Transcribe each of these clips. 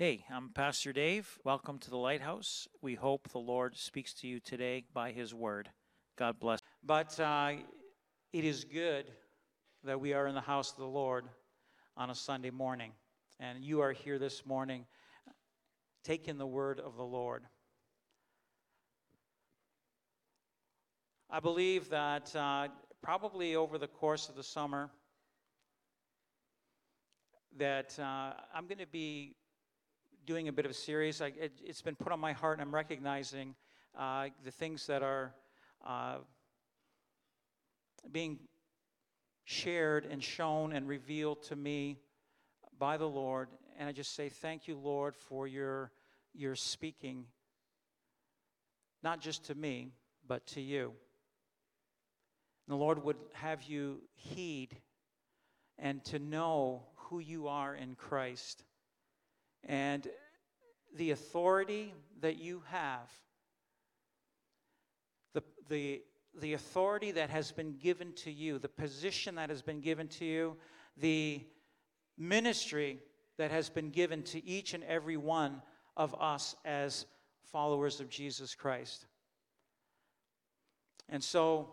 Hey, I'm Pastor Dave. Welcome to the Lighthouse. We hope the Lord speaks to you today by His Word. God bless. But uh, it is good that we are in the house of the Lord on a Sunday morning. And you are here this morning taking the Word of the Lord. I believe that uh, probably over the course of the summer, that uh, I'm going to be doing a bit of a series. I, it, has been put on my heart, and I'm recognizing uh, the things that are uh, being shared and shown and revealed to me by the Lord. And I just say, Thank you, Lord, for your, your speaking, not just to me, but to you. And the Lord would have you heed and to know who you are in Christ and the authority that you have, the, the, the authority that has been given to you, the position that has been given to you, the ministry that has been given to each and every one of us as followers of Jesus Christ. And so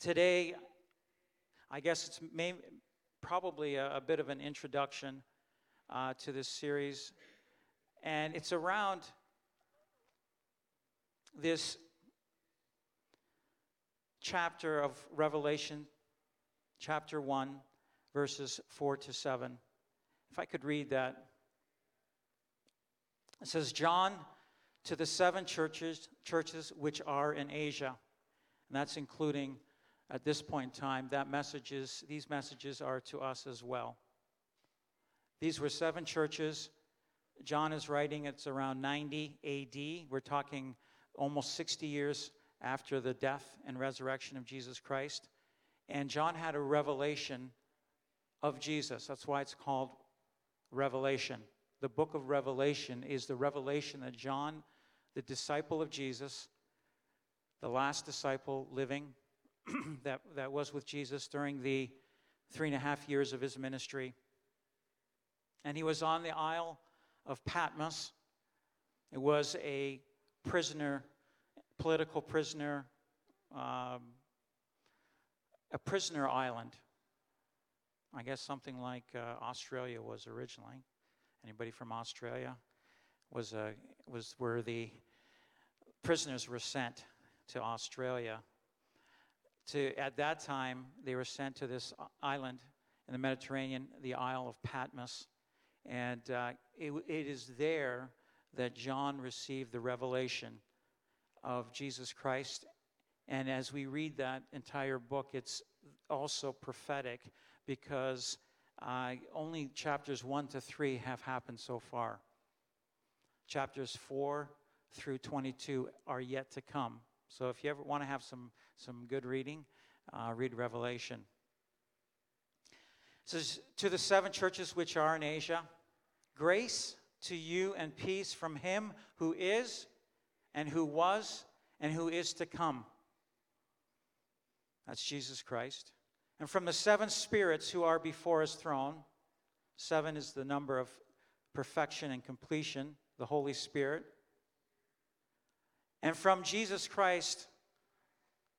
today, I guess it's may, probably a, a bit of an introduction uh, to this series. And it's around this chapter of Revelation, chapter 1, verses 4 to 7. If I could read that. It says, John to the seven churches, churches which are in Asia. And that's including, at this point in time, that messages, these messages are to us as well. These were seven churches. John is writing, it's around 90 AD. We're talking almost 60 years after the death and resurrection of Jesus Christ. And John had a revelation of Jesus. That's why it's called Revelation. The book of Revelation is the revelation that John, the disciple of Jesus, the last disciple living that, that was with Jesus during the three and a half years of his ministry, and he was on the Isle of Patmos. It was a prisoner, political prisoner, um, a prisoner island. I guess something like uh, Australia was originally. Anybody from Australia was a, was where the prisoners were sent to Australia. To at that time, they were sent to this island in the Mediterranean, the Isle of Patmos. And uh, it, it is there that John received the revelation of Jesus Christ. And as we read that entire book, it's also prophetic because uh, only chapters 1 to 3 have happened so far. Chapters 4 through 22 are yet to come. So if you ever want to have some, some good reading, uh, read Revelation. Says, To the seven churches which are in Asia, grace to you and peace from him who is, and who was, and who is to come. That's Jesus Christ. And from the seven spirits who are before his throne, seven is the number of perfection and completion, the Holy Spirit. And from Jesus Christ,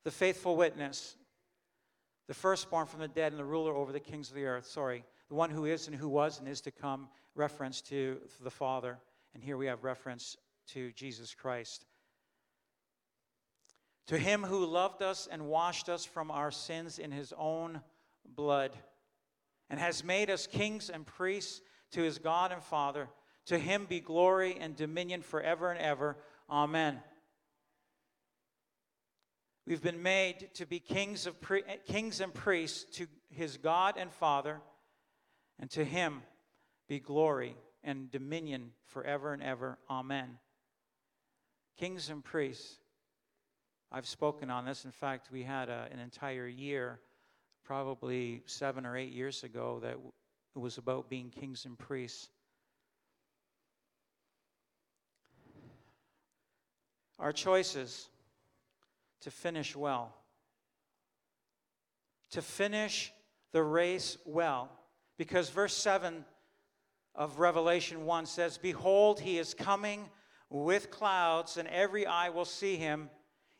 the faithful witness, the firstborn from the dead and the ruler over the kings of the earth. Sorry, the one who is and who was and is to come, reference to the Father. And here we have reference to Jesus Christ. To him who loved us and washed us from our sins in his own blood, and has made us kings and priests to his God and Father, to him be glory and dominion forever and ever. Amen. We've been made to be kings, of pre- eh, kings and priests to his God and Father, and to him be glory and dominion forever and ever. Amen. Kings and priests. I've spoken on this. In fact, we had a, an entire year, probably seven or eight years ago, that w- was about being kings and priests. Our choices to finish well, to finish the race well. Because verse 7 of Revelation 1 says, Behold, he is coming with clouds, and every eye will see him,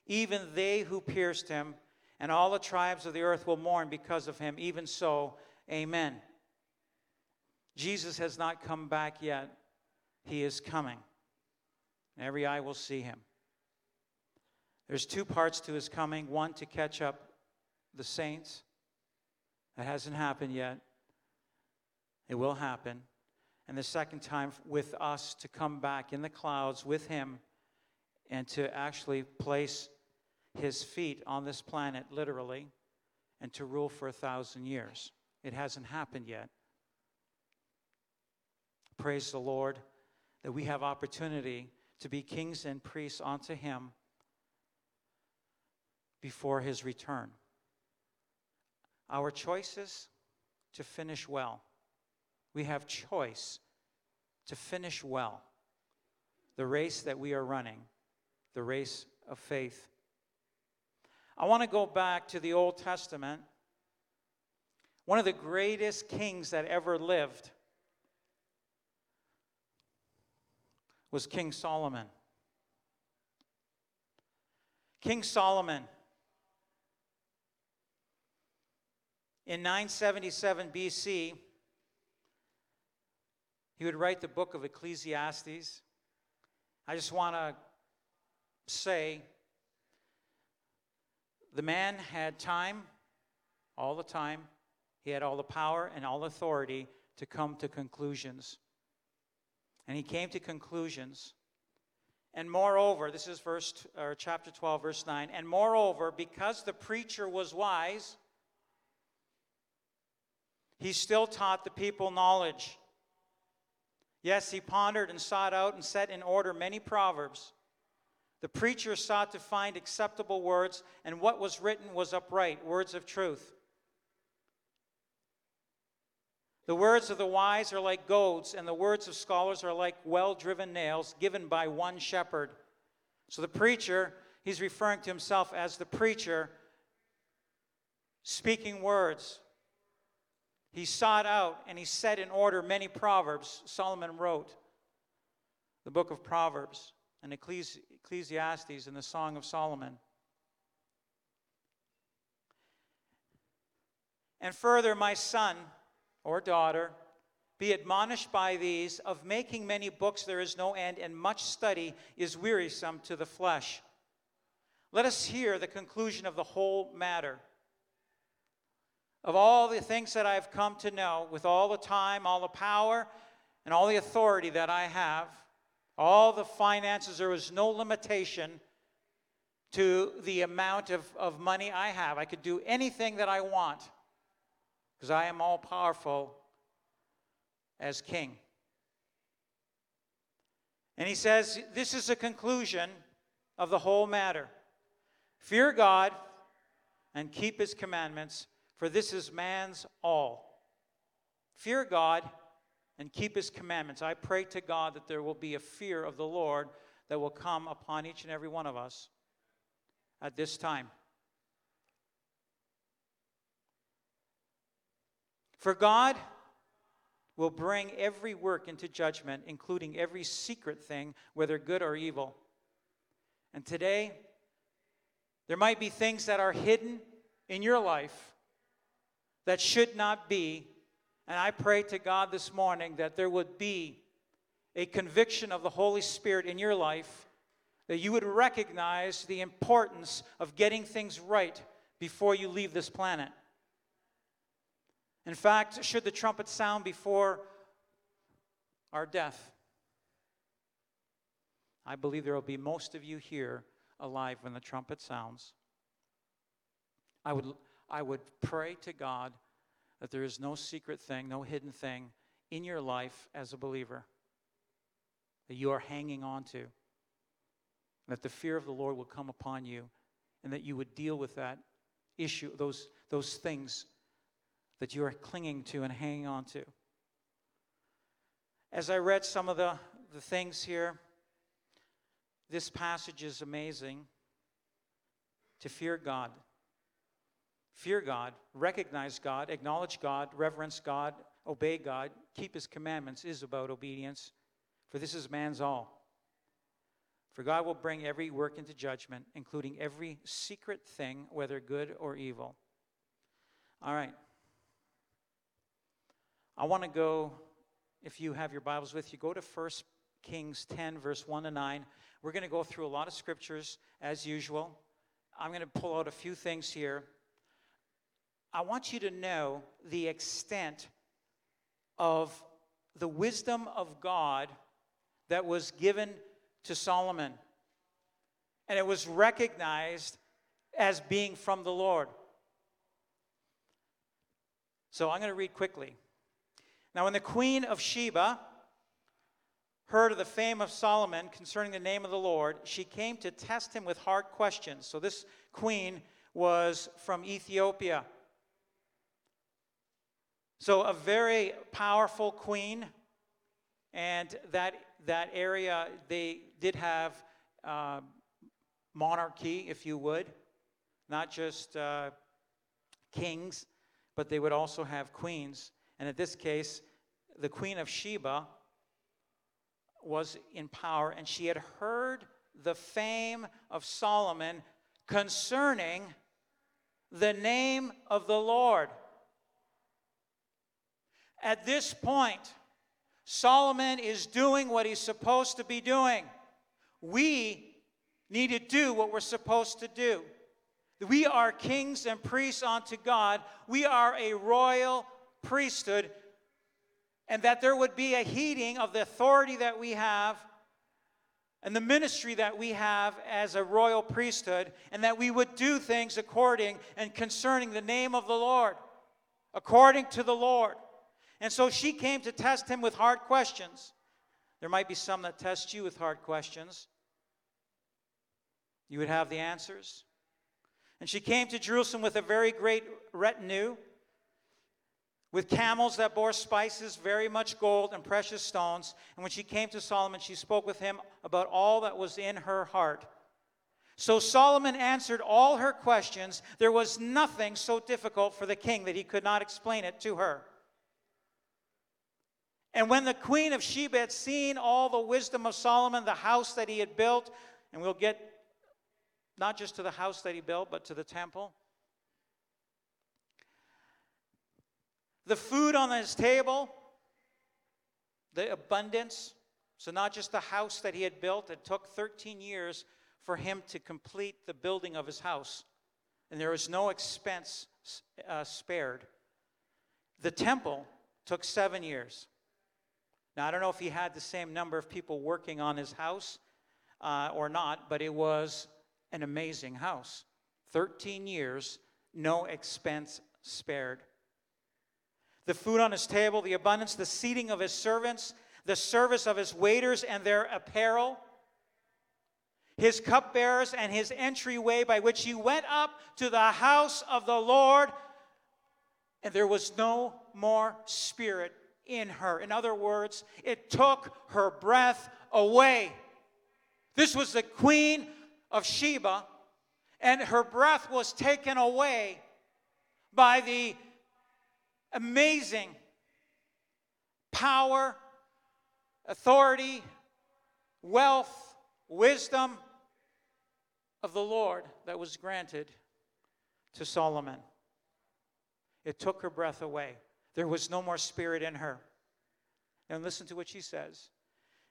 even they who pierced him, and all the tribes of the earth will mourn because of him. Even so, amen. Jesus has not come back yet. He is coming. And every eye will see him. There's two parts to his coming one to catch up the saints. That hasn't happened yet. It will happen. And the second time with us to come back in the clouds with him and to actually place his feet on this planet, literally, and to rule for a thousand years. It hasn't happened yet. Praise the Lord that we have opportunity to be kings and priests unto him before his return. Our choices to finish well. We have choice to finish well the race that we are running, the race of faith. I want to go back to the Old Testament. One of the greatest kings that ever lived was King Solomon. King Solomon, in 977 BC, he would write the book of Ecclesiastes. I just want to say the man had time, all the time. He had all the power and all authority to come to conclusions. And he came to conclusions. And moreover, this is verse or chapter 12 verse 9, and moreover, because the preacher was wise, he still taught the people knowledge. Yes, he pondered and sought out and set in order many proverbs. The preacher sought to find acceptable words, and what was written was upright, words of truth. The words of the wise are like goads, and the words of scholars are like well driven nails given by one shepherd. So the preacher, he's referring to himself as the preacher, speaking words. He sought out and he set in order many proverbs. Solomon wrote the book of Proverbs and Ecclesiastes and the Song of Solomon. And further, my son or daughter, be admonished by these of making many books there is no end, and much study is wearisome to the flesh. Let us hear the conclusion of the whole matter of all the things that I've come to know, with all the time, all the power, and all the authority that I have, all the finances, there was no limitation to the amount of, of money I have. I could do anything that I want because I am all powerful as king. And he says, This is the conclusion of the whole matter. Fear God and keep his commandments for this is man's all. Fear God and keep his commandments. I pray to God that there will be a fear of the Lord that will come upon each and every one of us at this time. For God will bring every work into judgment, including every secret thing, whether good or evil. And today, there might be things that are hidden in your life that should not be. And I pray to God this morning that there would be a conviction of the Holy Spirit in your life, that you would recognize the importance of getting things right before you leave this planet. In fact, should the trumpet sound before our death, I believe there will be most of you here alive when the trumpet sounds. I would I would pray to God that there is no secret thing, no hidden thing in your life as a believer that you are hanging on to. That the fear of the Lord will come upon you and that you would deal with that issue, those, those things that you are clinging to and hanging on to. As I read some of the, the things here, this passage is amazing to fear God fear God, recognize God, acknowledge God, reverence God, obey God, keep his commandments, is about obedience, for this is man's all. For God will bring every work into judgment, including every secret thing, whether good or evil. All right. I want to go, if you have your Bibles with you, go to 1 Kings 10, verse 1 to 9. We're going to go through a lot of scriptures as usual. I'm going to pull out a few things here. I want you to know the extent of the wisdom of God that was given to Solomon. And it was recognized as being from the Lord. So I'm going to read quickly. Now, when the queen of Sheba, heard of the fame of Solomon concerning the name of the Lord, she came to test him with hard questions. So this queen was from Ethiopia. So a very powerful queen, and that that area they did have uh, monarchy, if you would, not just uh, kings, but they would also have queens. And in this case, the queen of Sheba was in power, and she had heard the fame of Solomon concerning the name of the Lord. At this point, Solomon is doing what he's supposed to be doing. We need to do what we're supposed to do. We are kings and priests unto God. We are a royal priesthood and that there would be a heeding of the authority that we have and the ministry that we have as a royal priesthood, and that we would do things according and concerning the name of the Lord, according to the Lord. And so she came to test him with hard questions. There might be some that test you with hard questions. You would have the answers. And she came to Jerusalem with a very great retinue with camels that bore spices, very much gold, and precious stones. And when she came to Solomon, she spoke with him about all that was in her heart. So Solomon answered all her questions. There was nothing so difficult for the king that he could not explain it to her. And when the queen of Sheba had seen all the wisdom of Solomon, the house that he had built, and we'll get not just to the house that he built, but to the temple, The food on his table, the abundance. So, not just the house that he had built, it took 13 years for him to complete the building of his house. And there was no expense uh, spared. The temple took seven years. Now, I don't know if he had the same number of people working on his house uh, or not, but it was an amazing house. 13 years, no expense spared the food on his table, the abundance, the seating of his servants, the service of his waiters and their apparel, his cupbearers, and his entryway by which he went up to the house of the Lord. And there was no more spirit in her. In other words, it took her breath away. This was the queen of Sheba, and her breath was taken away by the amazing power, authority, wealth, wisdom of the Lord that was granted to Solomon. It took her breath away. There was no more spirit in her. And listen to what she says.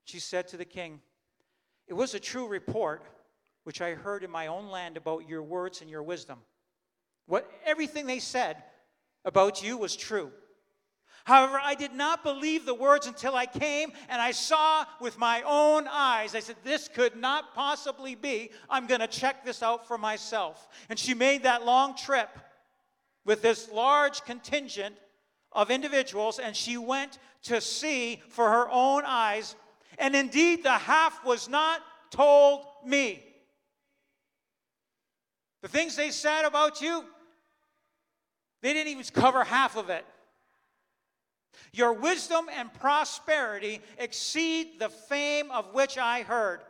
She said to the king, It was a true report which I heard in my own land about your words and your wisdom. What everything they said about you was true. However, I did not believe the words until I came and I saw with my own eyes. I said, This could not possibly be. I'm going to check this out for myself. And she made that long trip with this large contingent of individuals, and she went to see for her own eyes. And indeed, the half was not told me. The things they said about you, they didn't even cover half of it. Your wisdom and prosperity exceed the fame of which I heard.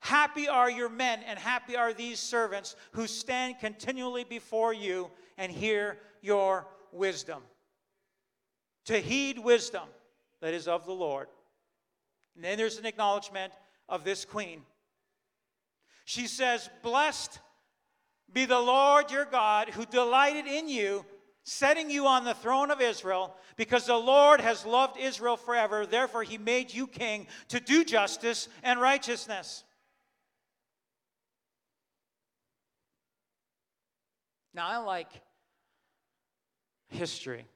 Happy are your men, and happy are these servants who stand continually before you and hear your wisdom. To heed wisdom that is of the Lord. And then there's an acknowledgement of this queen. She says, Blessed be the Lord your God who delighted in you, setting you on the throne of Israel, because the Lord has loved Israel forever. Therefore, he made you king to do justice and righteousness. Now, I like history.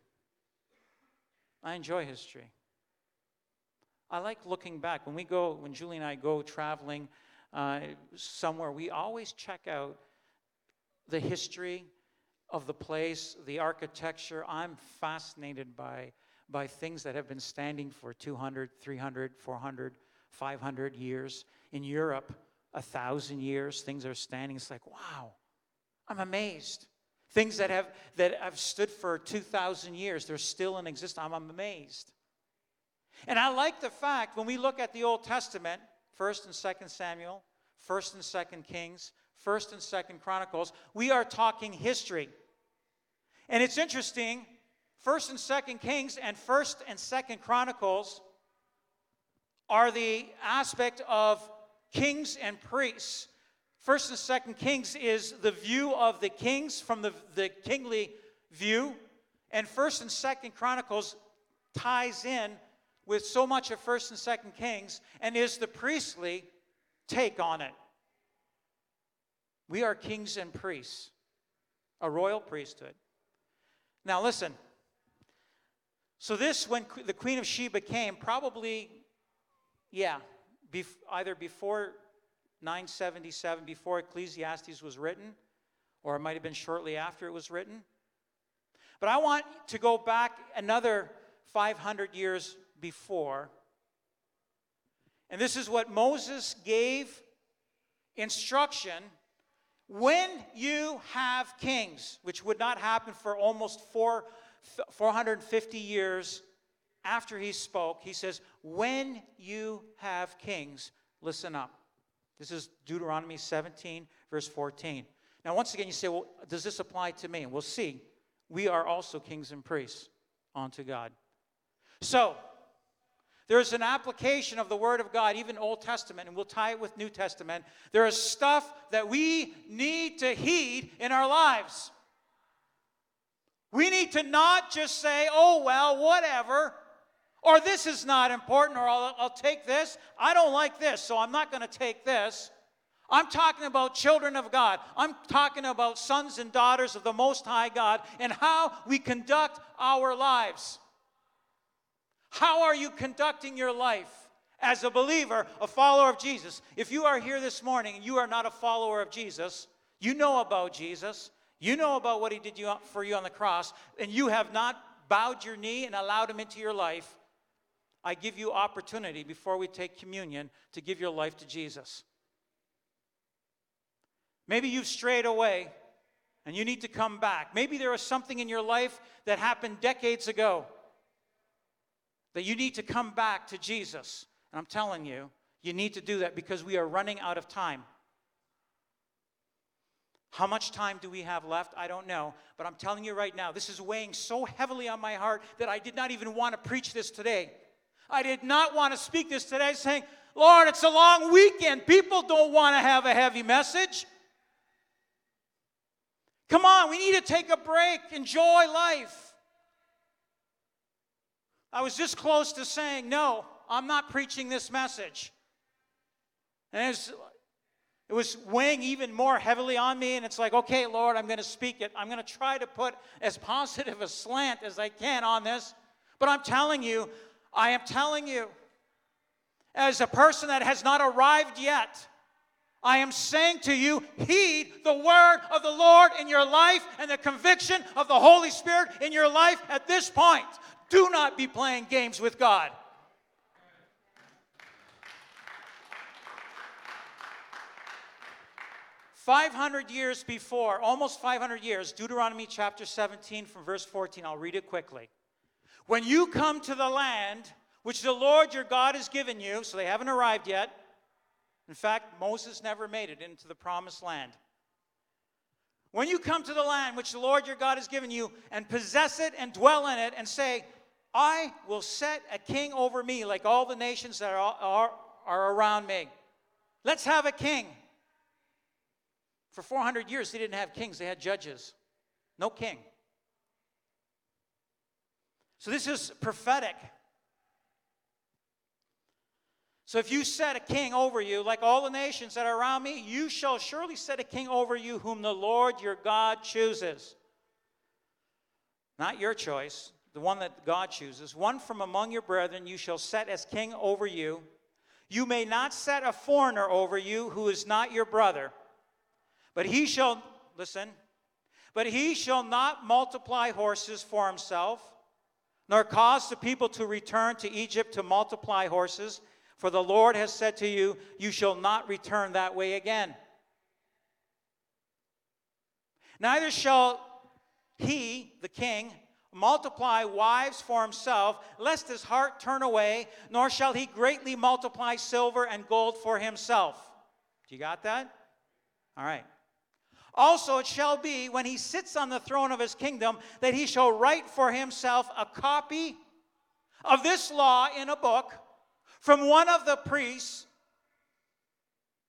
I enjoy history. I like looking back. When we go, when Julie and I go traveling uh, somewhere, we always check out the history of the place, the architecture. I'm fascinated by, by things that have been standing for 200, 300, 400, 500 years. In Europe, a thousand years, things are standing. It's like, wow, I'm amazed. Things that have, that have stood for 2,000 years, they're still in existence. I'm amazed. And I like the fact when we look at the Old Testament, 1st and 2nd Samuel, 1st and 2nd Kings, 1st and 2nd Chronicles, we are talking history. And it's interesting, 1st and 2nd Kings and 1st and 2nd Chronicles are the aspect of kings and priests. First and Second Kings is the view of the kings from the, the kingly view, and First and Second Chronicles ties in with so much of First and Second Kings and is the priestly take on it. We are kings and priests, a royal priesthood. Now, listen. So, this, when the Queen of Sheba came, probably, yeah, bef- either before 977 before Ecclesiastes was written, or it might have been shortly after it was written. But I want to go back another 500 years before. And this is what Moses gave instruction when you have kings, which would not happen for almost four, 450 years after he spoke. He says, When you have kings, listen up. This is Deuteronomy 17, verse 14. Now, once again, you say, well, does this apply to me? We'll see. We are also kings and priests unto God. So, there's an application of the Word of God, even Old Testament, and we'll tie it with New Testament. There is stuff that we need to heed in our lives. We need to not just say, oh, well, whatever or this is not important, or I'll, I'll take this. I don't like this, so I'm not going to take this. I'm talking about children of God. I'm talking about sons and daughters of the Most High God and how we conduct our lives. How are you conducting your life as a believer, a follower of Jesus? If you are here this morning and you are not a follower of Jesus, you know about Jesus, you know about what he did for you on the cross, and you have not bowed your knee and allowed him into your life, I give you opportunity before we take communion to give your life to Jesus. Maybe you've strayed away and you need to come back. Maybe there is something in your life that happened decades ago that you need to come back to Jesus. And I'm telling you, you need to do that because we are running out of time. How much time do we have left? I don't know. But I'm telling you right now, this is weighing so heavily on my heart that I did not even want to preach this today. I did not want to speak this today saying, Lord, it's a long weekend. People don't want to have a heavy message. Come on, we need to take a break, enjoy life. I was this close to saying, No, I'm not preaching this message. And it was, it was weighing even more heavily on me, and it's like, okay, Lord, I'm going to speak it. I'm going to try to put as positive a slant as I can on this. But I'm telling you, I am telling you, as a person that has not arrived yet, I am saying to you, heed the word of the Lord in your life and the conviction of the Holy Spirit in your life at this point. Do not be playing games with God. Five hundred years before, almost 500 years, Deuteronomy chapter 17 from verse 14, I'll read it quickly. When you come to the land which the Lord your God has given you, so they haven't arrived yet. In fact, Moses never made it into the promised land. When you come to the land which the Lord your God has given you and possess it and dwell in it and say, I will set a king over me like all the nations that are, are, are around me. Let's have a king. For 400 years, they didn't have kings, they had judges. No king. So this is prophetic. So if you set a king over you, like all the nations that are around me, you shall surely set a king over you whom the Lord your God chooses. Not your choice, the one that God chooses. One from among your brethren you shall set as king over you. You may not set a foreigner over you who is not your brother, but he shall, listen, but he shall not multiply horses for himself, nor cause the people to return to Egypt to multiply horses for the Lord has said to you, You shall not return that way again. Neither shall he, the king, multiply wives for himself, lest his heart turn away, nor shall he greatly multiply silver and gold for himself. Do you got that? All right. Also, it shall be when he sits on the throne of his kingdom that he shall write for himself a copy of this law in a book from one of the priests,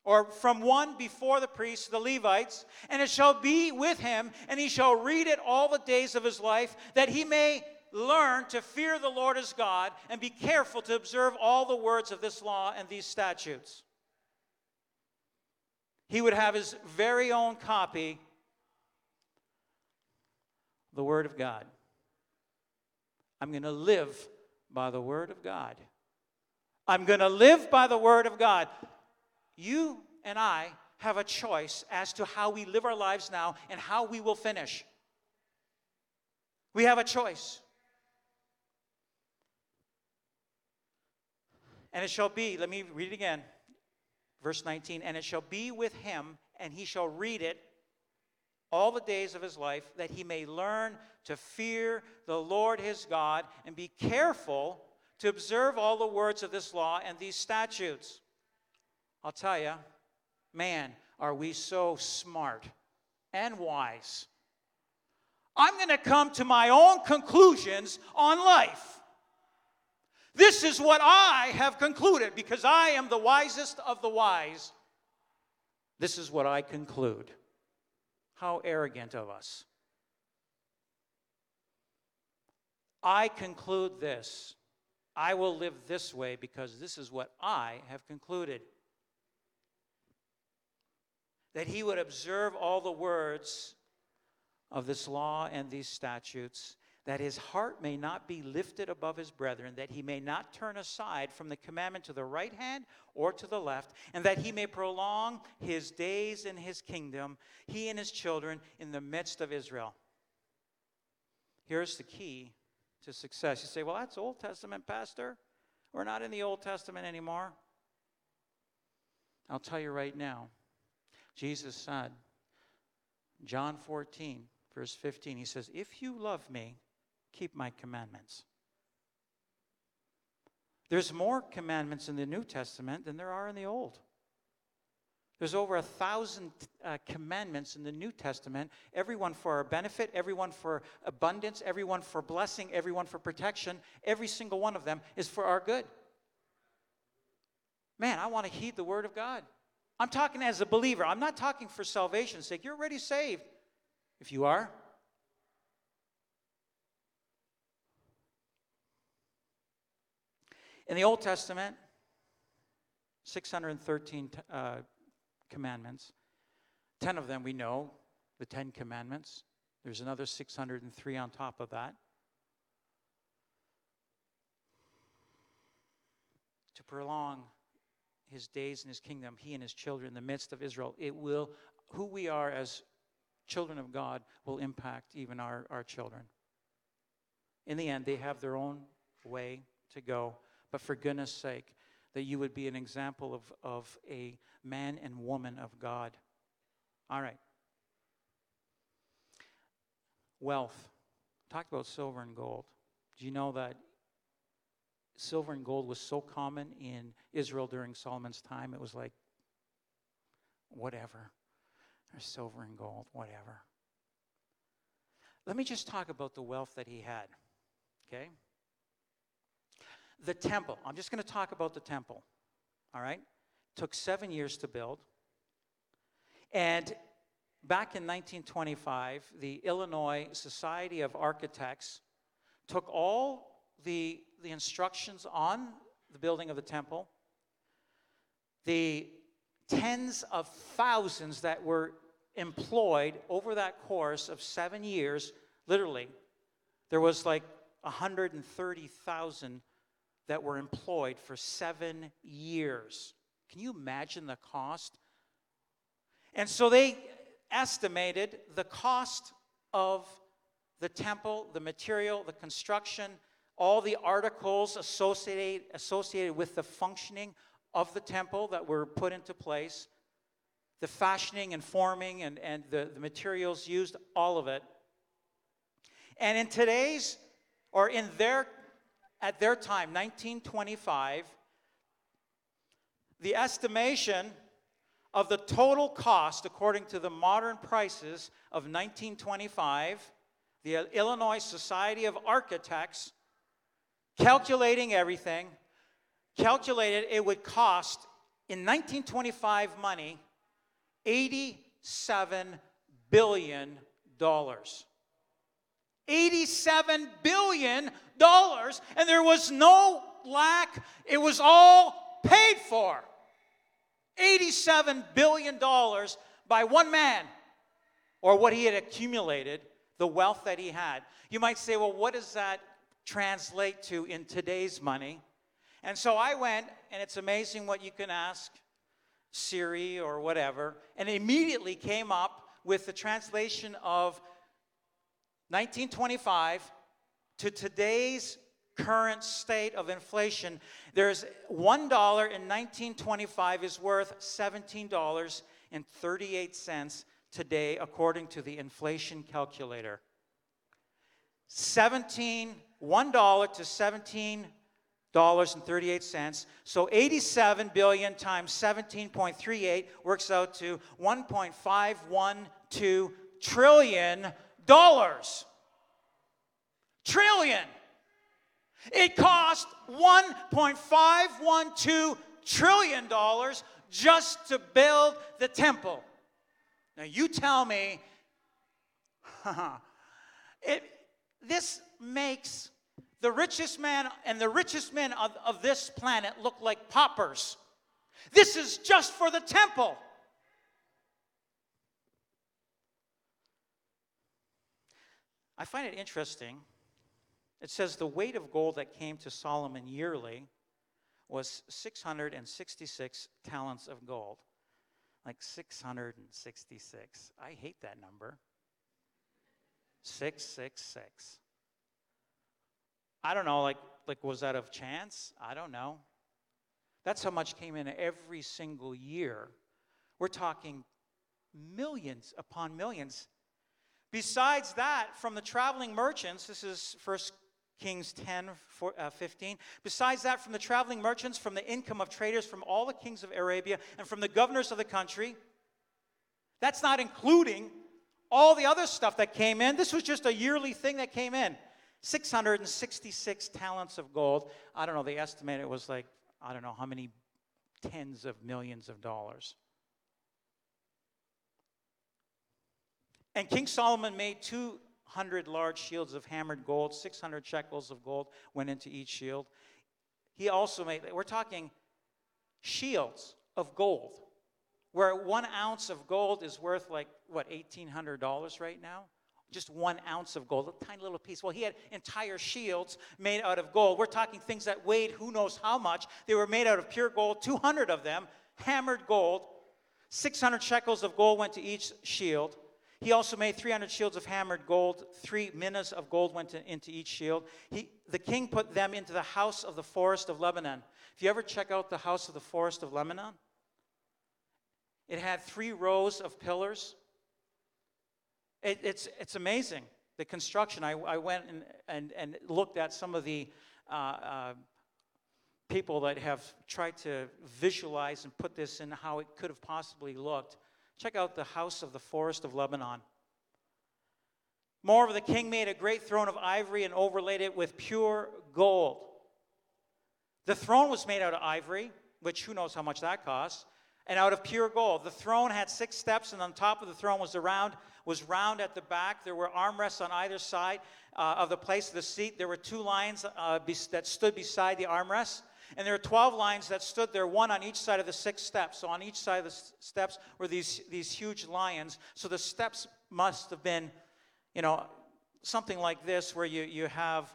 or from one before the priests, the Levites, and it shall be with him, and he shall read it all the days of his life, that he may learn to fear the Lord his God and be careful to observe all the words of this law and these statutes. He would have his very own copy, the Word of God. I'm going to live by the Word of God. I'm going to live by the word of God. You and I have a choice as to how we live our lives now and how we will finish. We have a choice. And it shall be, let me read it again. Verse 19, and it shall be with him, and he shall read it all the days of his life, that he may learn to fear the Lord his God and be careful to observe all the words of this law and these statutes. I'll tell you, man, are we so smart and wise. I'm going to come to my own conclusions on life. This is what I have concluded because I am the wisest of the wise. This is what I conclude. How arrogant of us. I conclude this I will live this way because this is what I have concluded. That he would observe all the words of this law and these statutes, that his heart may not be lifted above his brethren, that he may not turn aside from the commandment to the right hand or to the left, and that he may prolong his days in his kingdom, he and his children in the midst of Israel. Here's the key to success. You say, well, that's Old Testament, Pastor. We're not in the Old Testament anymore. I'll tell you right now. Jesus said, John 14, verse 15, he says, If you love me, keep my commandments. There's more commandments in the New Testament than there are in the Old. There's over a thousand uh, commandments in the New Testament, everyone for our benefit, everyone for abundance, everyone for blessing, everyone for protection. Every single one of them is for our good. Man, I want to heed the word of God. I'm talking as a believer. I'm not talking for salvation's sake. You're already saved. If you are, In the Old Testament, 613 uh, commandments. Ten of them we know, the Ten Commandments. There's another 603 on top of that. To prolong his days in his kingdom, he and his children in the midst of Israel, it will, who we are as children of God, will impact even our, our children. In the end, they have their own way to go. But for goodness sake, that you would be an example of, of a man and woman of God. All right. Wealth. Talked about silver and gold. Do you know that silver and gold was so common in Israel during Solomon's time? It was like, whatever. There's silver and gold, whatever. Let me just talk about the wealth that he had. Okay? The temple, I'm just going to talk about the temple, all right? Took seven years to build. And back in 1925, the Illinois Society of Architects took all the, the instructions on the building of the temple, the tens of thousands that were employed over that course of seven years, literally, there was like 130,000 that were employed for seven years. Can you imagine the cost? And so they estimated the cost of the temple, the material, the construction, all the articles associated, associated with the functioning of the temple that were put into place, the fashioning and forming and, and the, the materials used, all of it. And in today's, or in their, at their time, 1925, the estimation of the total cost, according to the modern prices of 1925, the Illinois Society of Architects, calculating everything, calculated it would cost in 1925 money 87 billion dollars 87 billion dollars and there was no lack. It was all paid for. 87 billion dollars by one man or what he had accumulated the wealth that he had. You might say well what does that translate to in today's money? And so I went, and it's amazing what you can ask Siri or whatever, and immediately came up with the translation of 1925 to today's current state of inflation. There's $1 in 1925 is worth $17.38 today, according to the inflation calculator. 17, $1 to 17 dollars and 38 cents. So 87 billion times 17.38 works out to 1.512 trillion dollars. Trillion. It cost 1.512 trillion dollars just to build the temple. Now you tell me it, this makes the richest man and the richest men of, of this planet look like paupers. This is just for the temple. I find it interesting. It says the weight of gold that came to Solomon yearly was 666 talents of gold. Like 666. I hate that number. 666. I don't know, like, like was that of chance? I don't know. That's how much came in every single year. We're talking millions upon millions. Besides that, from the traveling merchants, this is 1 Kings 10, uh, 15. Besides that, from the traveling merchants, from the income of traders, from all the kings of Arabia, and from the governors of the country, that's not including all the other stuff that came in. This was just a yearly thing that came in. 666 talents of gold. I don't know, they estimate it was like, I don't know how many tens of millions of dollars. And King Solomon made 200 large shields of hammered gold, 600 shekels of gold went into each shield. He also made, we're talking shields of gold, where one ounce of gold is worth like, what, $1,800 right now? just one ounce of gold, a tiny little piece. Well, he had entire shields made out of gold. We're talking things that weighed who knows how much. They were made out of pure gold, 200 of them, hammered gold. 600 shekels of gold went to each shield. He also made 300 shields of hammered gold. Three minas of gold went to, into each shield. He, the king put them into the house of the forest of Lebanon. If you ever check out the house of the forest of Lebanon, it had three rows of pillars it, it's, it's amazing, the construction. I, I went and, and, and looked at some of the uh, uh, people that have tried to visualize and put this in how it could have possibly looked. Check out the house of the forest of Lebanon. Moreover, the king made a great throne of ivory and overlaid it with pure gold. The throne was made out of ivory, which who knows how much that costs, and out of pure gold. The throne had six steps, and on top of the throne was round was round at the back. There were armrests on either side uh, of the place of the seat. There were two lions uh, be- that stood beside the armrests. And there were 12 lines that stood there, one on each side of the six steps. So on each side of the steps were these, these huge lions. So the steps must have been, you know, something like this, where you, you have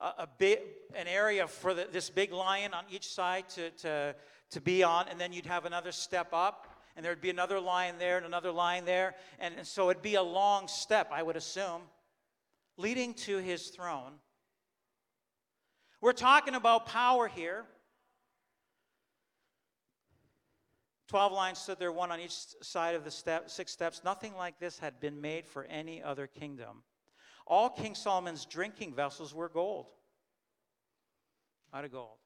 a, a big, an area for the, this big lion on each side to, to, to be on, and then you'd have another step up, and there'd be another line there and another line there. And, and so it'd be a long step, I would assume, leading to his throne. We're talking about power here. Twelve lines stood there, one on each side of the step, six steps. Nothing like this had been made for any other kingdom. All King Solomon's drinking vessels were gold. Out of gold.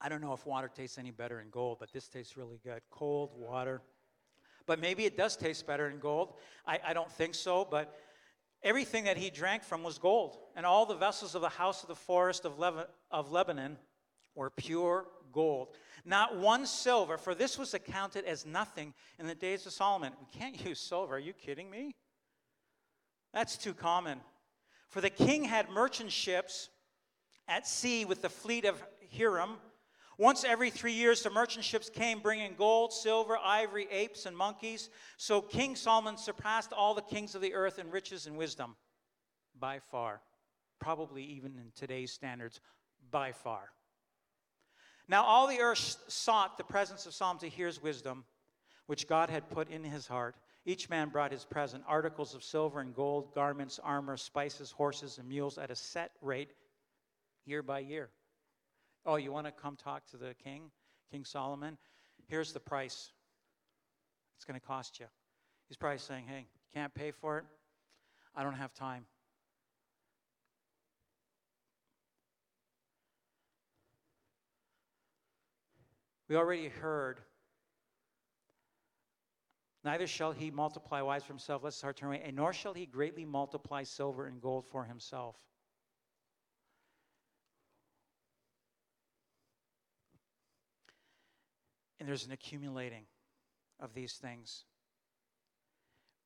I don't know if water tastes any better in gold, but this tastes really good. Cold water. But maybe it does taste better in gold. I, I don't think so, but everything that he drank from was gold. And all the vessels of the house of the forest of, Leva- of Lebanon were pure gold. Not one silver, for this was accounted as nothing in the days of Solomon. We can't use silver. Are you kidding me? That's too common. For the king had merchant ships at sea with the fleet of Hiram. Once every three years, the merchant ships came bringing gold, silver, ivory, apes, and monkeys. So King Solomon surpassed all the kings of the earth in riches and wisdom by far. Probably even in today's standards, by far. Now, all the earth sought the presence of Solomon to hear his wisdom, which God had put in his heart. Each man brought his present articles of silver and gold, garments, armor, spices, horses, and mules at a set rate year by year. Oh, you want to come talk to the king, King Solomon? Here's the price. It's going to cost you. He's probably saying, hey, you can't pay for it? I don't have time. We already heard. Neither shall he multiply wives for himself, lest his heart turn away, and nor shall he greatly multiply silver and gold for himself. And there's an accumulating of these things.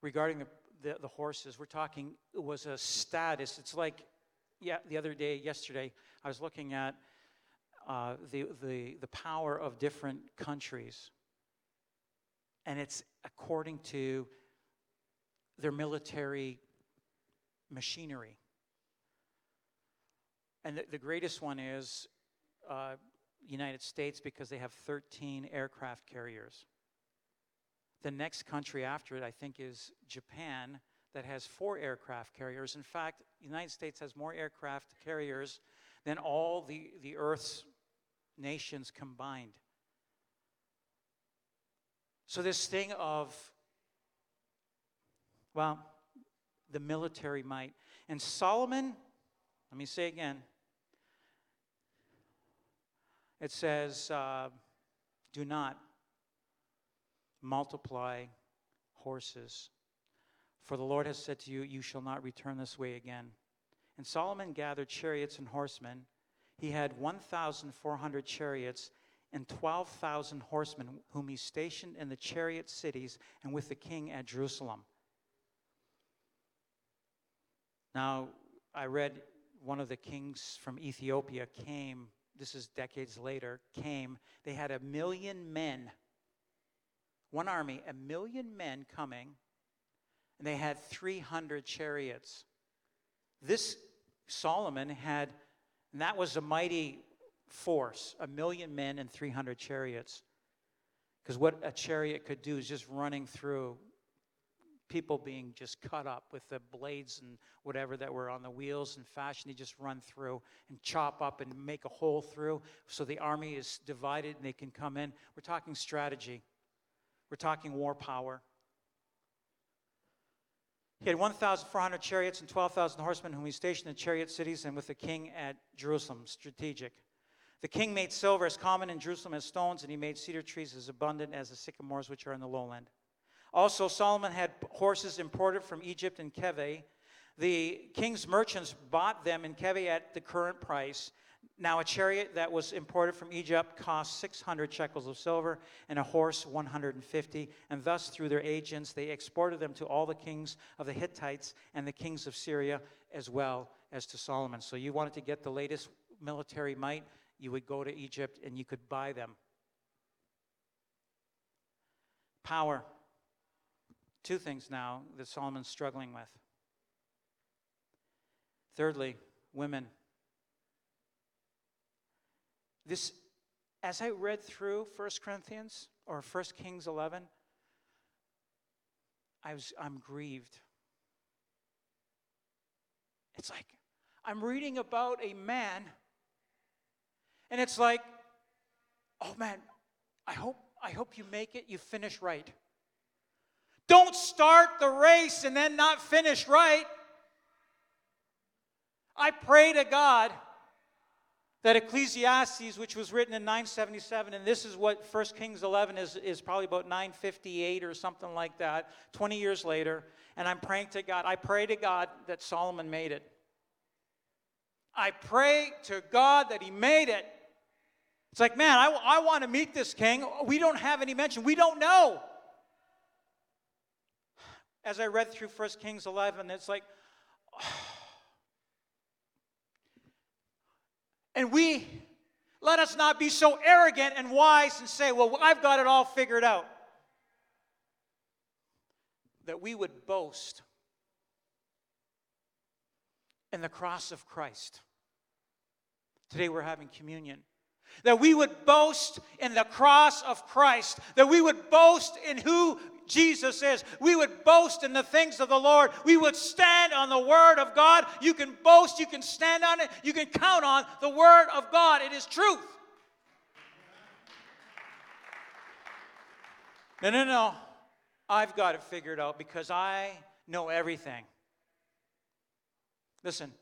Regarding the, the, the, horses, we're talking, it was a status. It's like, yeah, the other day, yesterday, I was looking at uh, the, the, the power of different countries. And it's according to their military machinery. And the, the greatest one is uh, United States because they have 13 aircraft carriers. The next country after it, I think, is Japan that has four aircraft carriers. In fact, the United States has more aircraft carriers than all the, the Earth's nations combined. So, this thing of, well, the military might. And Solomon, let me say again, it says, uh, do not multiply horses. For the Lord has said to you, You shall not return this way again. And Solomon gathered chariots and horsemen. He had 1,400 chariots and 12,000 horsemen, whom he stationed in the chariot cities and with the king at Jerusalem. Now, I read one of the kings from Ethiopia came, this is decades later, came. They had a million men, one army, a million men coming, and they had 300 chariots. This Solomon had, and that was a mighty force a million men and 300 chariots. Because what a chariot could do is just running through people being just cut up with the blades and whatever that were on the wheels and fashion. They just run through and chop up and make a hole through so the army is divided and they can come in. We're talking strategy, we're talking war power. He had 1,400 chariots and 12,000 horsemen whom he stationed in chariot cities and with the king at Jerusalem. Strategic. The king made silver as common in Jerusalem as stones, and he made cedar trees as abundant as the sycamores which are in the lowland. Also, Solomon had horses imported from Egypt and Keveh, The king's merchants bought them in Keveh at the current price. Now, a chariot that was imported from Egypt cost 600 shekels of silver, and a horse 150. And thus, through their agents, they exported them to all the kings of the Hittites and the kings of Syria, as well as to Solomon. So, you wanted to get the latest military might, you would go to Egypt and you could buy them. Power. Two things now that Solomon's struggling with. Thirdly, women. This, as I read through 1 Corinthians or 1 Kings 11, I was, I'm grieved. It's like I'm reading about a man, and it's like, oh man, I hope, I hope you make it, you finish right. Don't start the race and then not finish right. I pray to God that Ecclesiastes, which was written in 977, and this is what 1 Kings 11 is, is probably about 958 or something like that, 20 years later, and I'm praying to God. I pray to God that Solomon made it. I pray to God that he made it. It's like, man, I, I want to meet this king. We don't have any mention. We don't know. As I read through 1 Kings 11, it's like, And we, let us not be so arrogant and wise and say, well, I've got it all figured out. That we would boast in the cross of Christ. Today we're having communion. That we would boast in the cross of Christ. That we would boast in who Jesus is. We would boast in the things of the Lord. We would stand on the Word of God. You can boast, you can stand on it, you can count on the Word of God. It is truth. No, no, no. I've got it figured out because I know everything. Listen,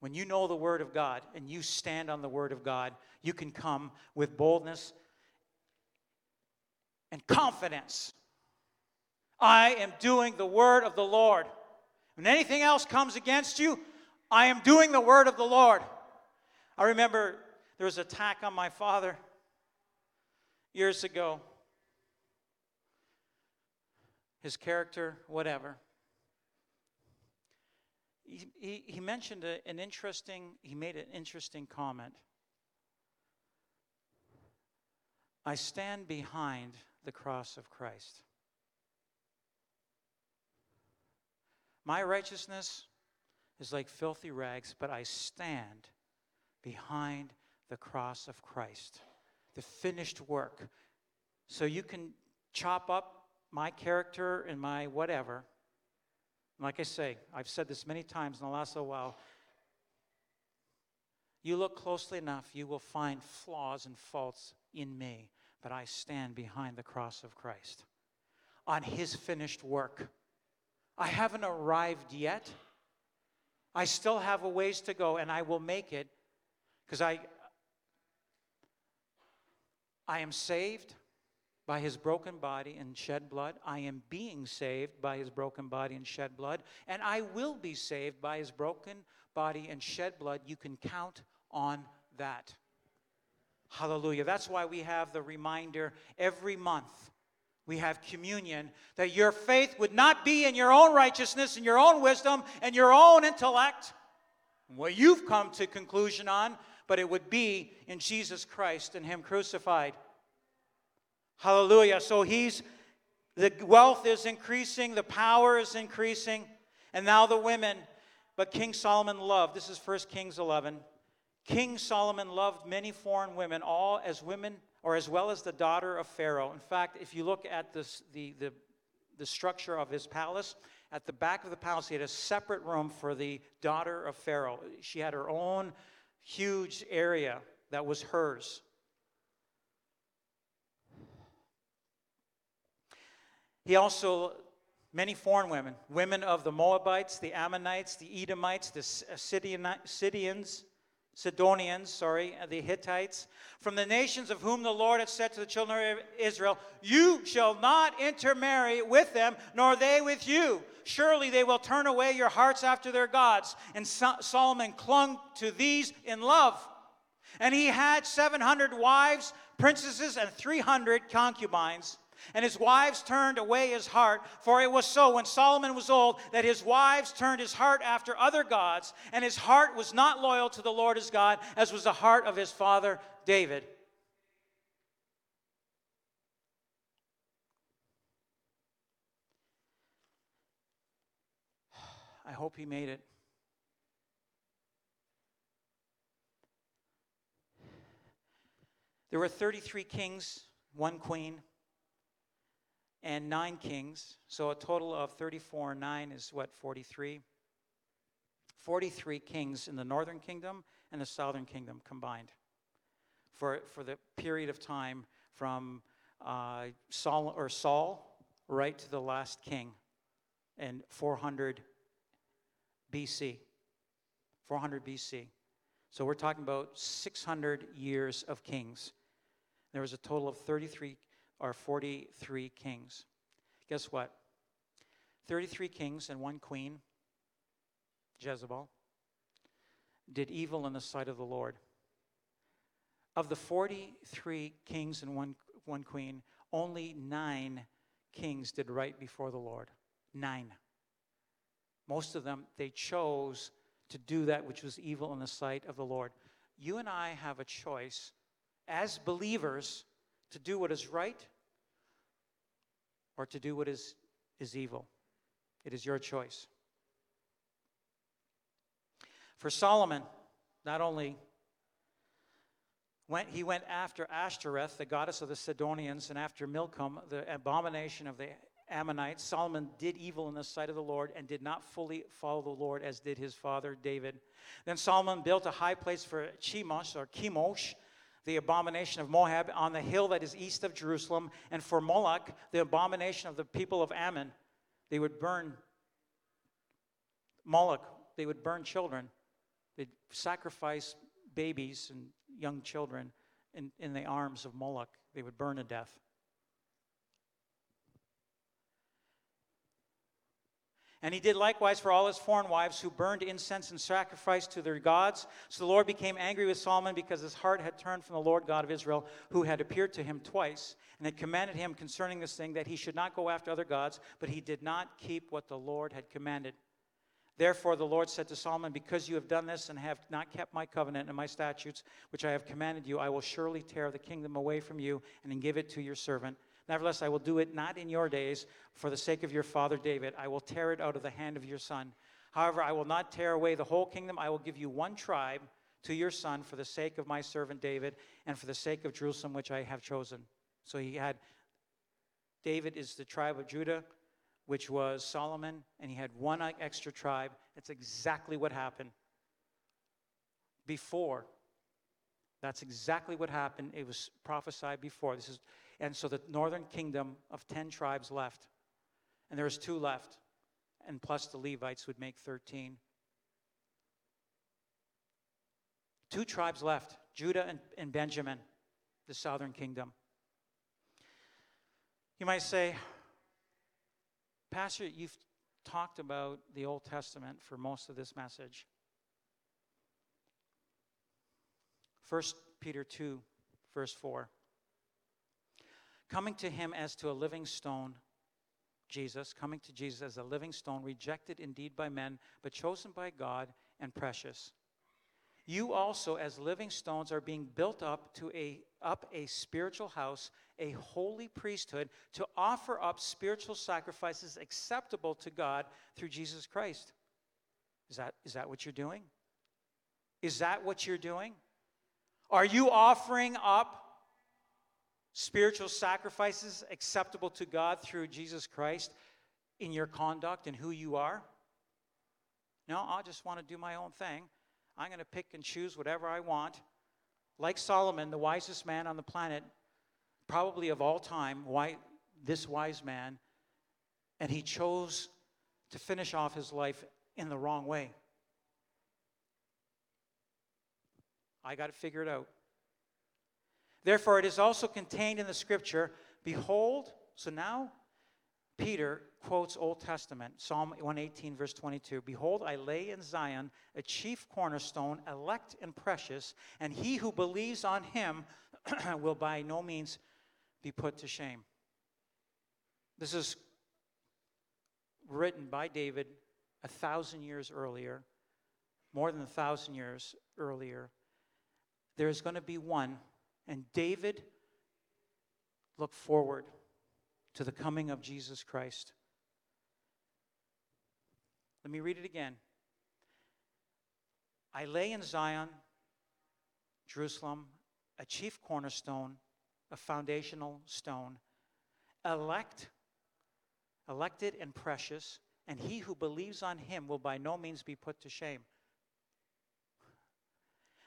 when you know the Word of God and you stand on the Word of God, you can come with boldness and confidence I am doing the word of the Lord. When anything else comes against you, I am doing the word of the Lord. I remember there was an attack on my father years ago. His character, whatever. He, he, he mentioned a, an interesting, he made an interesting comment. I stand behind the cross of Christ. My righteousness is like filthy rags, but I stand behind the cross of Christ, the finished work. So you can chop up my character and my whatever. Like I say, I've said this many times in the last little while. You look closely enough, you will find flaws and faults in me, but I stand behind the cross of Christ on his finished work. I haven't arrived yet. I still have a ways to go, and I will make it because I, I am saved by his broken body and shed blood. I am being saved by his broken body and shed blood. And I will be saved by his broken body and shed blood. You can count on that. Hallelujah. That's why we have the reminder every month we have communion, that your faith would not be in your own righteousness and your own wisdom and your own intellect, what you've come to conclusion on, but it would be in Jesus Christ and Him crucified. Hallelujah. So He's, the wealth is increasing, the power is increasing, and now the women. But King Solomon loved, this is 1 Kings 11. King Solomon loved many foreign women, all as women or as well as the daughter of Pharaoh. In fact, if you look at this, the, the, the structure of his palace, at the back of the palace, he had a separate room for the daughter of Pharaoh. She had her own huge area that was hers. He also, many foreign women, women of the Moabites, the Ammonites, the Edomites, the Sidonians, Sidonians, sorry, uh, the Hittites, from the nations of whom the Lord had said to the children of Israel, You shall not intermarry with them, nor they with you. Surely they will turn away your hearts after their gods. And Solomon clung to these in love. And he had 700 wives, princesses, and 300 concubines. And his wives turned away his heart, for it was so when Solomon was old that his wives turned his heart after other gods, and his heart was not loyal to the Lord his God, as was the heart of his father David. I hope he made it. There were 33 kings, one queen, and nine kings. So a total of 34 and 9 is what, 43? 43 kings in the northern kingdom and the southern kingdom combined for, for the period of time from uh, Saul, or Saul right to the last king in 400 BC. 400 BC. So we're talking about 600 years of kings. There was a total of 33 or 43 kings. Guess what? 33 kings and one queen, Jezebel, did evil in the sight of the Lord. Of the 43 kings and one, one queen, only nine kings did right before the Lord. Nine. Most of them, they chose to do that which was evil in the sight of the Lord. You and I have a choice as believers to do what is right or to do what is, is evil. It is your choice. For Solomon, not only went, he went after Ashtoreth, the goddess of the Sidonians, and after Milcom, the abomination of the Ammonites. Solomon did evil in the sight of the Lord and did not fully follow the Lord as did his father David. Then Solomon built a high place for Chemosh or Chemosh, the abomination of Moab, on the hill that is east of Jerusalem, and for Moloch, the abomination of the people of Ammon. They would burn Moloch, they would burn children, they'd sacrifice babies and young children in, in the arms of Moloch. They would burn to death. And he did likewise for all his foreign wives who burned incense and sacrificed to their gods. So the Lord became angry with Solomon because his heart had turned from the Lord God of Israel, who had appeared to him twice, and had commanded him concerning this thing that he should not go after other gods, but he did not keep what the Lord had commanded. Therefore, the Lord said to Solomon, Because you have done this and have not kept my covenant and my statutes, which I have commanded you, I will surely tear the kingdom away from you and give it to your servant Nevertheless, I will do it not in your days for the sake of your father David. I will tear it out of the hand of your son. However, I will not tear away the whole kingdom. I will give you one tribe to your son for the sake of my servant David and for the sake of Jerusalem, which I have chosen. So he had David is the tribe of Judah, which was Solomon, and he had one extra tribe. That's exactly what happened before. That's exactly what happened. It was prophesied before. This is and so the northern kingdom of 10 tribes left. And there was two left. And plus the Levites would make 13. Two tribes left Judah and, and Benjamin, the southern kingdom. You might say, Pastor, you've talked about the Old Testament for most of this message. 1 Peter 2, verse 4 coming to him as to a living stone, Jesus, coming to Jesus as a living stone, rejected indeed by men, but chosen by God and precious. You also, as living stones, are being built up to a up a spiritual house, a holy priesthood, to offer up spiritual sacrifices acceptable to God through Jesus Christ. Is that, is that what you're doing? Is that what you're doing? Are you offering up spiritual sacrifices acceptable to God through Jesus Christ in your conduct and who you are? No, I just want to do my own thing. I'm going to pick and choose whatever I want. Like Solomon, the wisest man on the planet, probably of all time, why, this wise man, and he chose to finish off his life in the wrong way. I got to figure it out. Therefore, it is also contained in the scripture Behold, so now Peter quotes Old Testament, Psalm 118, verse 22 Behold, I lay in Zion a chief cornerstone, elect and precious, and he who believes on him will by no means be put to shame. This is written by David a thousand years earlier, more than a thousand years earlier. There's going to be one, and David looked forward to the coming of Jesus Christ. Let me read it again. I lay in Zion, Jerusalem, a chief cornerstone, a foundational stone, elect, elected and precious, and he who believes on him will by no means be put to shame.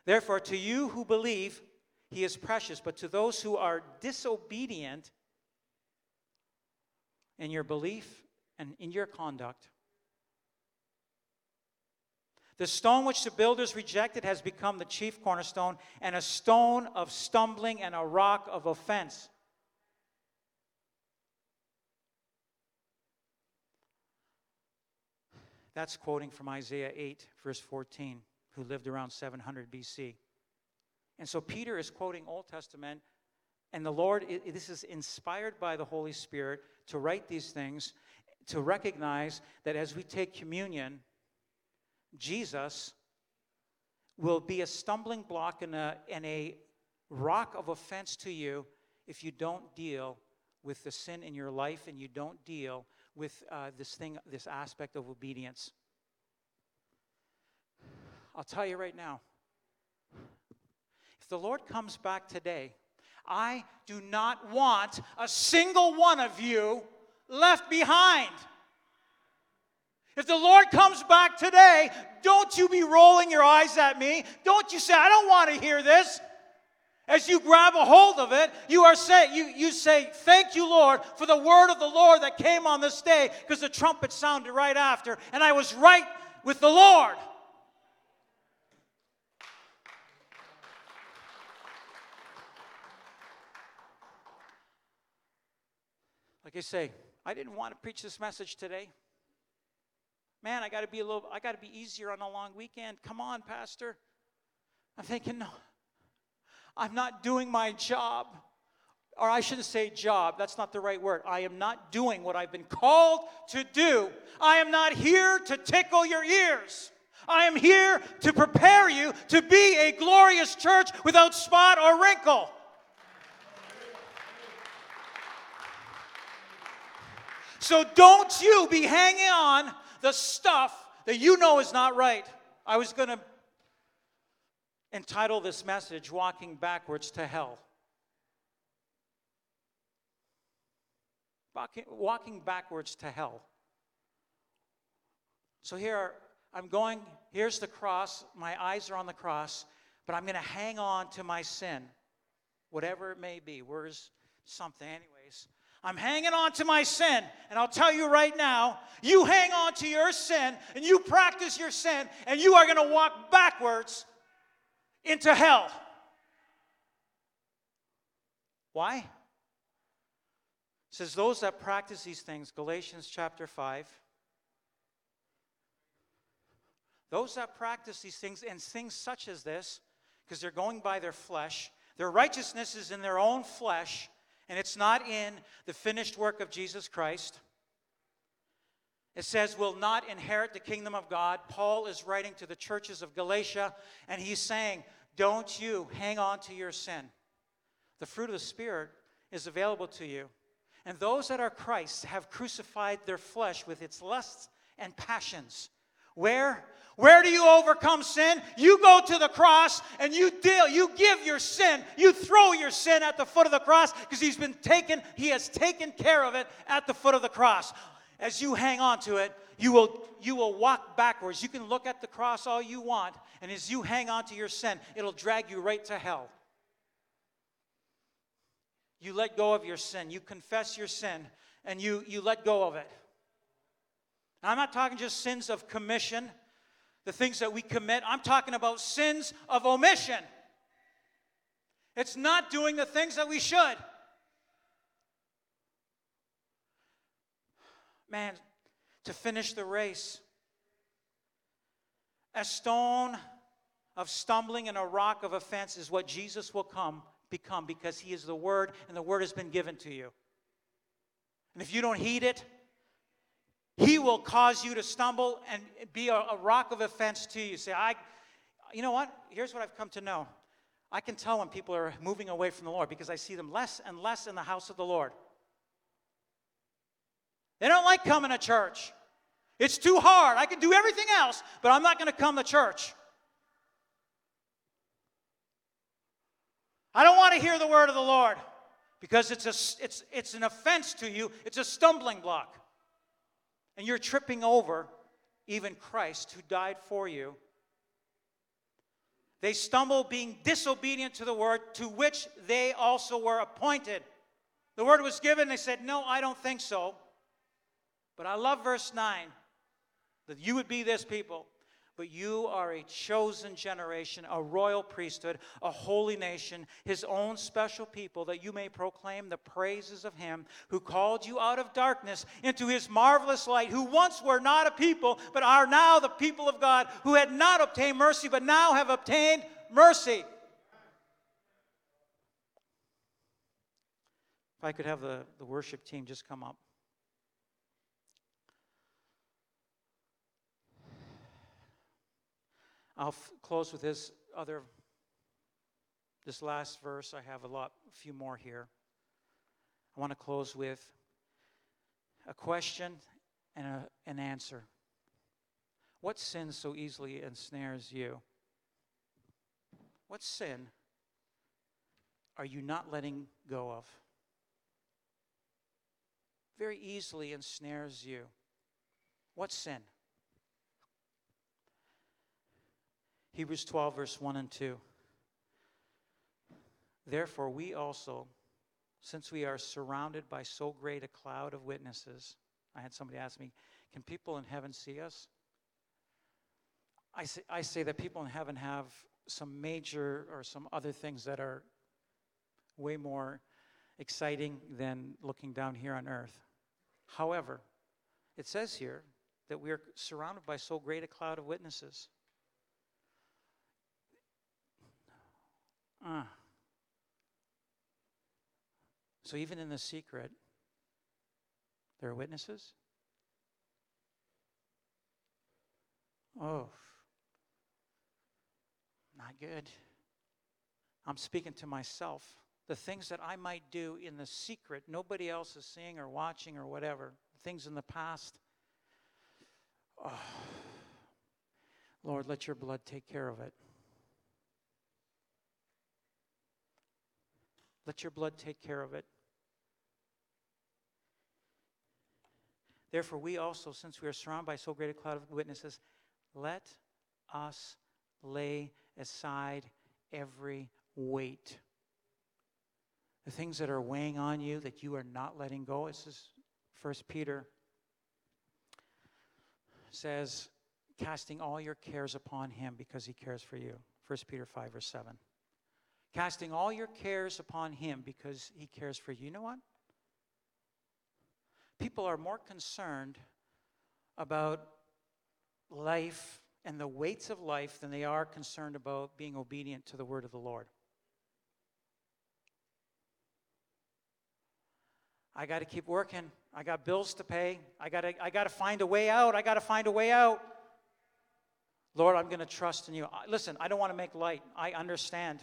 Therefore, to you who believe, he is precious, but to those who are disobedient, in your belief and in your conduct. The stone which the builders rejected has become the chief cornerstone, and a stone of stumbling and a rock of offense. That's quoting from Isaiah 8, verse 14, who lived around 700 BC. And so Peter is quoting Old Testament, and the Lord, this is inspired by the Holy Spirit to write these things, to recognize that as we take communion, Jesus will be a stumbling block and a, and a rock of offense to you if you don't deal with the sin in your life and you don't deal with uh, this thing, this aspect of obedience. I'll tell you right now if the Lord comes back today I do not want a single one of you left behind. If the Lord comes back today, don't you be rolling your eyes at me. Don't you say, I don't want to hear this. As you grab a hold of it, you are say, you, you say, Thank you, Lord, for the word of the Lord that came on this day, because the trumpet sounded right after, and I was right with the Lord. Like I say, I didn't want to preach this message today. Man, I got to be a little, I got to be easier on a long weekend. Come on, Pastor. I'm thinking, no, I'm not doing my job. Or I shouldn't say job, that's not the right word. I am not doing what I've been called to do. I am not here to tickle your ears. I am here to prepare you to be a glorious church without spot or wrinkle. So don't you be hanging on the stuff that you know is not right. I was going to entitle this message Walking Backwards to Hell. Walking, backwards to hell. So here I'm going, here's the cross. My eyes are on the cross, but I'm going to hang on to my sin, whatever it may be. Where's something, anyways? I'm hanging on to my sin. And I'll tell you right now, you hang on to your sin and you practice your sin, and you are going to walk backwards into hell. Why? It says, Those that practice these things, Galatians chapter 5. Those that practice these things and things such as this, because they're going by their flesh, their righteousness is in their own flesh, and it's not in the finished work of Jesus Christ. It says, will not inherit the kingdom of God. Paul is writing to the churches of Galatia, and he's saying, Don't you hang on to your sin. The fruit of the Spirit is available to you. And those that are Christ have crucified their flesh with its lusts and passions. Where? Where do you overcome sin? You go to the cross and you deal, you give your sin, you throw your sin at the foot of the cross because he's been taken, he has taken care of it at the foot of the cross. As you hang on to it, you will you will walk backwards. You can look at the cross all you want, and as you hang on to your sin, it'll drag you right to hell. You let go of your sin, you confess your sin, and you, you let go of it. Now, I'm not talking just sins of commission the things that we commit. I'm talking about sins of omission. It's not doing the things that we should. Man, to finish the race, a stone of stumbling and a rock of offense is what Jesus will come become because he is the word and the word has been given to you. And if you don't heed it, he will cause you to stumble and be a, a rock of offense to you. Say, I, you know what? Here's what I've come to know. I can tell when people are moving away from the Lord because I see them less and less in the house of the Lord. They don't like coming to church. It's too hard. I can do everything else, but I'm not going to come to church. I don't want to hear the word of the Lord because it's, a, it's, it's an offense to you, it's a stumbling block. And you're tripping over even Christ who died for you. They stumble being disobedient to the word to which they also were appointed. The word was given, they said, No, I don't think so. But I love verse 9 that you would be this people but you are a chosen generation, a royal priesthood, a holy nation, his own special people, that you may proclaim the praises of him who called you out of darkness into his marvelous light, who once were not a people, but are now the people of God, who had not obtained mercy, but now have obtained mercy. If I could have the, the worship team just come up. I'll f- close with this other, this last verse. I have a lot, a few more here. I want to close with a question and a, an answer. What sin so easily ensnares you? What sin are you not letting go of? Very easily ensnares you. What sin? Hebrews 12, verse 1 and 2. Therefore, we also, since we are surrounded by so great a cloud of witnesses, I had somebody ask me, Can people in heaven see us? I say, I say that people in heaven have some major or some other things that are way more exciting than looking down here on earth. However, it says here that we are surrounded by so great a cloud of witnesses. Uh. So even in the secret, there are witnesses? Oh, not good. I'm speaking to myself. The things that I might do in the secret, nobody else is seeing or watching or whatever, things in the past. Oh, Lord, let your blood take care of it. Let your blood take care of it. Therefore, we also, since we are surrounded by so great a cloud of witnesses, let us lay aside every weight. The things that are weighing on you that you are not letting go. This is First Peter says, casting all your cares upon him because he cares for you. First Peter 5, or 7 casting all your cares upon Him because He cares for you. You know what? People are more concerned about life and the weights of life than they are concerned about being obedient to the word of the Lord. I got to keep working. I got bills to pay. I got to I got to find a way out. I got to find a way out. Lord, I'm going to trust in you. Listen, I don't want to make light. I understand.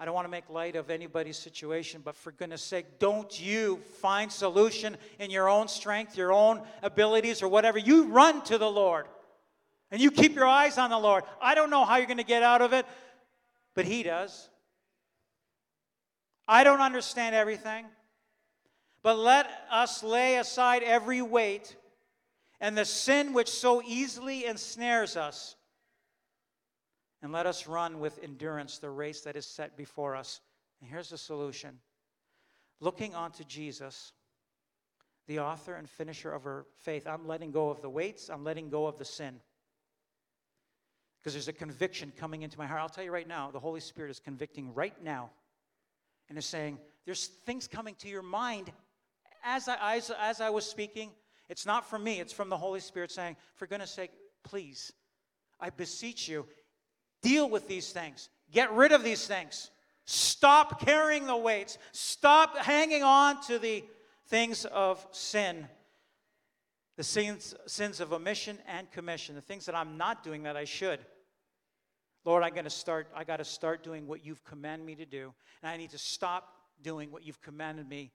I don't want to make light of anybody's situation, but for goodness sake, don't you find solution in your own strength, your own abilities, or whatever. You run to the Lord and you keep your eyes on the Lord. I don't know how you're going to get out of it, but He does. I don't understand everything, but let us lay aside every weight and the sin which so easily ensnares us and let us run with endurance the race that is set before us. And here's the solution looking onto Jesus, the author and finisher of our faith. I'm letting go of the weights, I'm letting go of the sin. because there's a conviction coming into my heart. I'll tell you right now, the Holy Spirit is convicting right now and is saying, There's things coming to your mind as I, as, as I was speaking. It's not from me, it's from the Holy Spirit saying, For goodness sake, please, I beseech you, deal with these things, get rid of these things. Stop carrying the weights. Stop hanging on to the things of sin, the sins, sins of omission and commission, the things that I'm not doing that I should. Lord, I'm going to start, I got to start doing what you've commanded me to do. And I need to stop doing what you've commanded me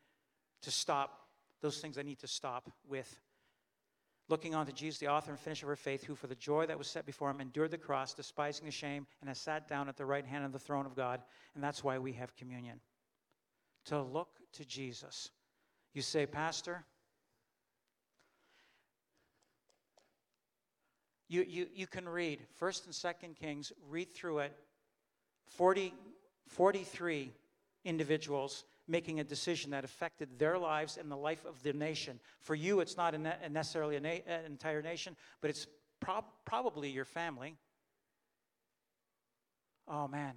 to stop. Those things I need to stop with. Looking on to Jesus, the author and finisher of our faith, who for the joy that was set before him endured the cross, despising the shame, and has sat down at the right hand of the throne of God. And that's why we have communion. To look to Jesus. You say, Pastor, you, you, you can read 1st and 2nd Kings, read through it. 40, 43 individuals making a decision that affected their lives and the life of the nation. For you, it's not ne- necessarily an entire nation, but it's prob- probably your family. Oh man,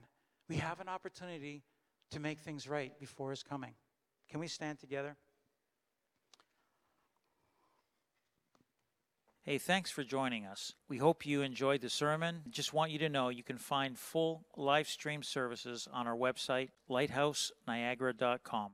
we have an opportunity to make things right before his coming. Can we stand together? Hey, thanks for joining us. We hope you enjoyed the sermon. Just want you to know you can find full live stream services on our website, lighthouseniagara.com.